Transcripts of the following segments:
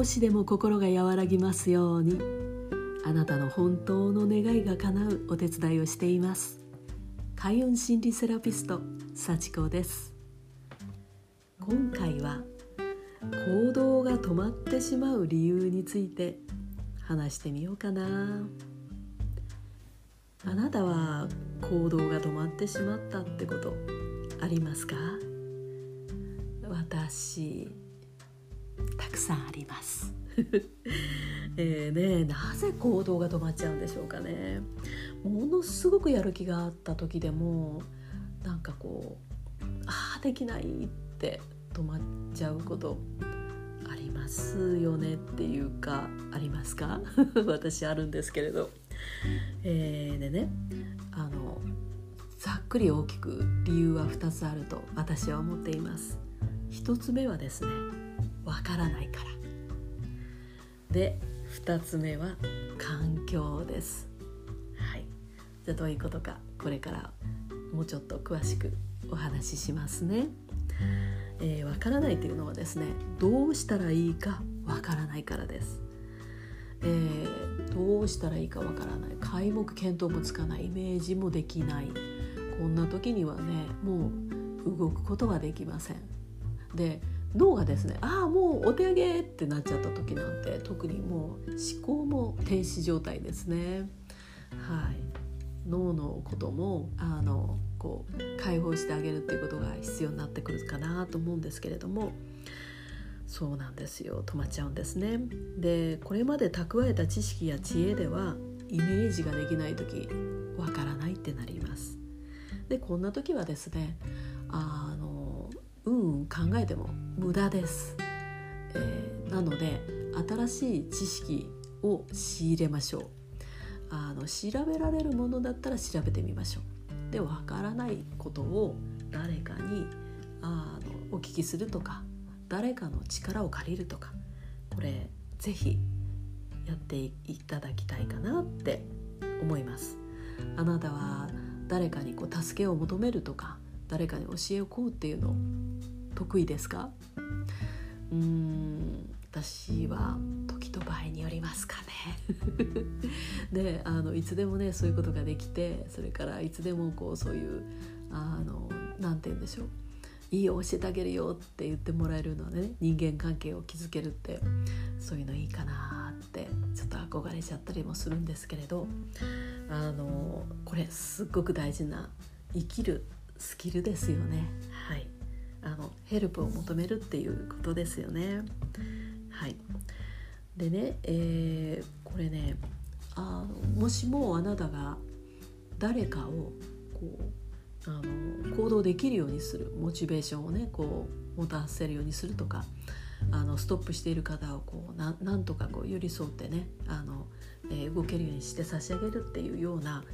少しでも心が和らぎますように。あなたの本当の願いが叶うお手伝いをしています。開運心理セラピスト幸子です。今回は行動が止まってしまう理由について話してみようかな。あなたは行動が止まってしまったってことありますか？私たくさんあります。えねなぜ行動が止まっちゃうんでしょうかね。ものすごくやる気があった時でもなんかこうああできないって止まっちゃうことありますよねっていうかありますか？私あるんですけれど、えー、でねあのざっくり大きく理由は2つあると私は思っています。1つ目はですねわからないから。で2つ目は環境です。はい。じゃあどういうことかこれからもうちょっと詳しくお話ししますね。えー、からないというのはですねどうしたらいいかわからないからです、えー、どうしたらいいかわからない。皆目見当もつかない。イメージもできない。こんな時にはねもう動くことはできません。で脳がですね。ああもうお手上げってなっちゃった時なんて特にもう思考も停止状態ですね。はい。脳のこともあのこう解放してあげるっていうことが必要になってくるかなと思うんですけれども。そうなんですよ。止まっちゃうんですね。でこれまで蓄えた知識や知恵ではイメージができない時わからないってなります。でこんな時はですね考えても無駄です。えー、なので新しい知識を仕入れましょう。あの調べられるものだったら調べてみましょう。でわからないことを誰かにあのお聞きするとか誰かの力を借りるとかこれぜひやっていただきたいかなって思います。あなたは誰かにこう助けを求めるとか誰かに教えを請うっていうの得意ですか？うーん私は時と場合によりますかね。であのいつでもねそういうことができてそれからいつでもこうそういうあのなんて言うんでしょう。いいよ教えてあげるよって言ってもらえるのはね人間関係を築けるってそういうのいいかなってちょっと憧れちゃったりもするんですけれどあのこれすっごく大事な生きるスキルですよね。はい。あのヘルプを求めるっていうことですよね。はいでね、えー、これねあもしもあなたが誰かをこうあの行動できるようにするモチベーションをねこう持たせるようにするとかあのストップしている方をこうななんとかこう寄り添ってねあの、えー、動けるようにして差し上げるっていうような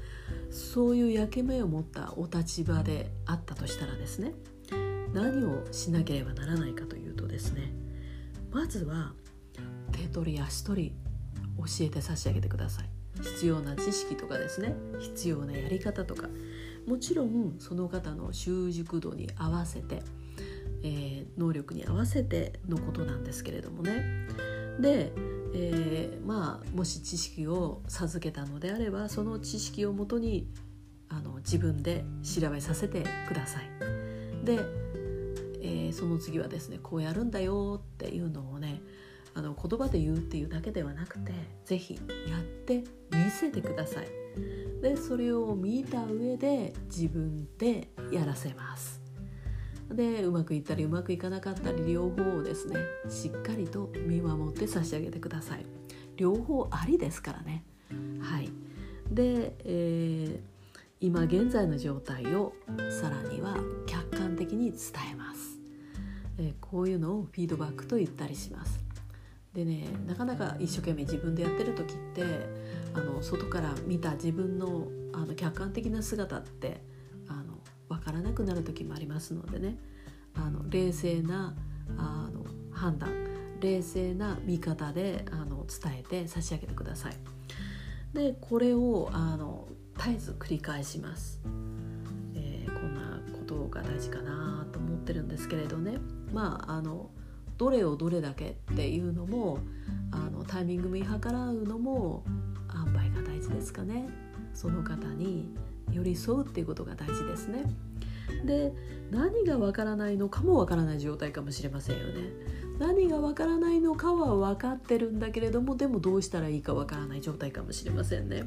そういう焼け目を持ったお立場であったとしたらですね何をしなければならないかというとですねまずは手取り足取り教えて差し上げてください。必要な知識とかですね必要なやり方とか。もちろんその方の習熟度に合わせて、えー、能力に合わせてのことなんですけれどもね。で、えー、まあもし知識を授けたのであればその知識をもとにあの自分で調べさせてください。でえー、その次はですねこうやるんだよっていうのをねあの言葉で言うっていうだけではなくて是非やって見せてください。でそれを見た上で自分でやらせます。でうまくいったりうまくいかなかったり両方をですねしっかりと見守って差し上げてください。両方ありですからね。はい、で、えー、今現在の状態をさらには客観的に伝えます。えー、こういうのをフィードバックと言ったりします。でねなかなか一生懸命自分でやってる時ってあの外から見た自分のあの客観的な姿ってあの分からなくなる時もありますのでねあの冷静なあの判断冷静な見方であの伝えて差し上げてください。でこれをあの絶えず繰り返します。えー、こんなことが大事かなってるんですけれどね。まああのどれをどれだけっていうのもあのタイミング見計らうのも塩梅が大事ですかね。その方に寄り添うっていうことが大事ですね。で何がわからないのかもわからない状態かもしれませんよね。何がわからないのかは分かってるんだけれどもでもどうしたらいいかわからない状態かもしれませんね。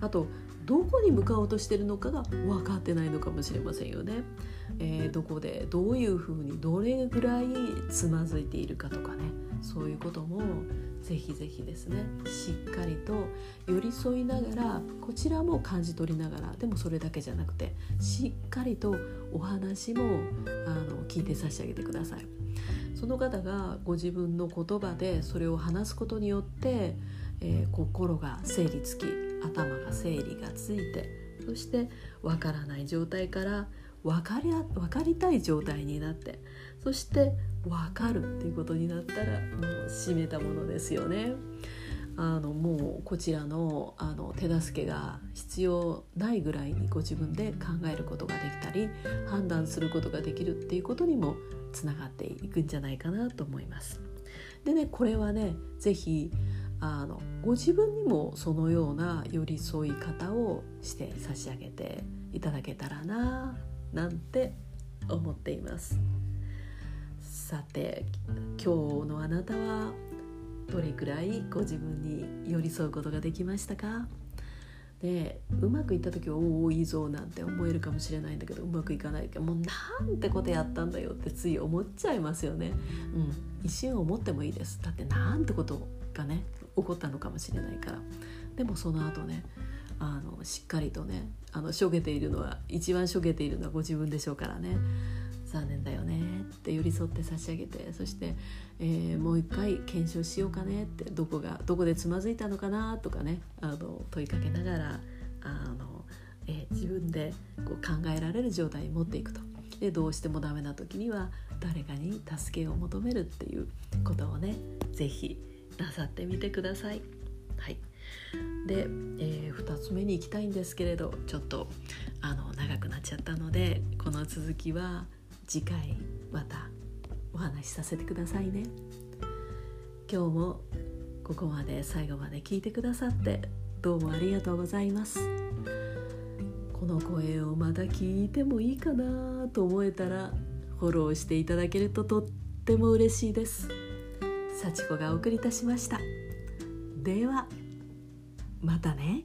あとどこに向かおうとしてるのかが分かってないのかもしれませんよね、えー、どこでどういうふうにどれぐらいつまずいているかとかね。そういうこともぜひぜひですね。しっかりと寄り添いながらこちらも感じ取りながらでもそれだけじゃなくてしっかりとお話もあの聞いて差し上げてください。その方がご自分の言葉でそれを話すことによって、えー、心が整理つき頭が整理がついてそしてわからない状態から分かり分かりたい状態になってそして分かるっていうことになったらもう締めたものですよね。あのもうこちらのあの手助けが必要ないぐらいにご自分で考えることができたり判断することができるっていうことにもつながっていくんじゃないかなと思います。でねこれはね是非あのご自分にもそのような寄り添い方をして差し上げていただけたらななんて思っています。さて今日のあなたはどれくらいご自分に寄り添うことができましたか？でうまくいった時は「おおいいぞ」なんて思えるかもしれないんだけどうまくいかないけどもうなんてことやったんだよってつい思っちゃいますよね。うん、一瞬思ってもいいです。だってなんてことがね起こったのかもしれないからでもその後ねあのしっかりとねあのしょげているのは一番しょげているのはご自分でしょうからね残念だよねって寄り添って差し上げてそして、えー、もう一回検証しようかねってどこがどこでつまずいたのかなとかねあの問いかけながらあの、えー、自分でこう考えられる状態に持っていくと。でどうしてもダメな時には誰かに助けを求めるっていうことをね是非なさってみてください。はい、で、えー、2つ目に行きたいんですけれどちょっとあの長くなっちゃったのでこの続きは次回またお話しさせてくださいね。今日もここまで最後まで聞いてくださってどうもありがとうございます。この声をまた聞いてもいいかなと思えたらフォローしていただけるととっても嬉しいです。幸子がお送りいたしましたではまたね。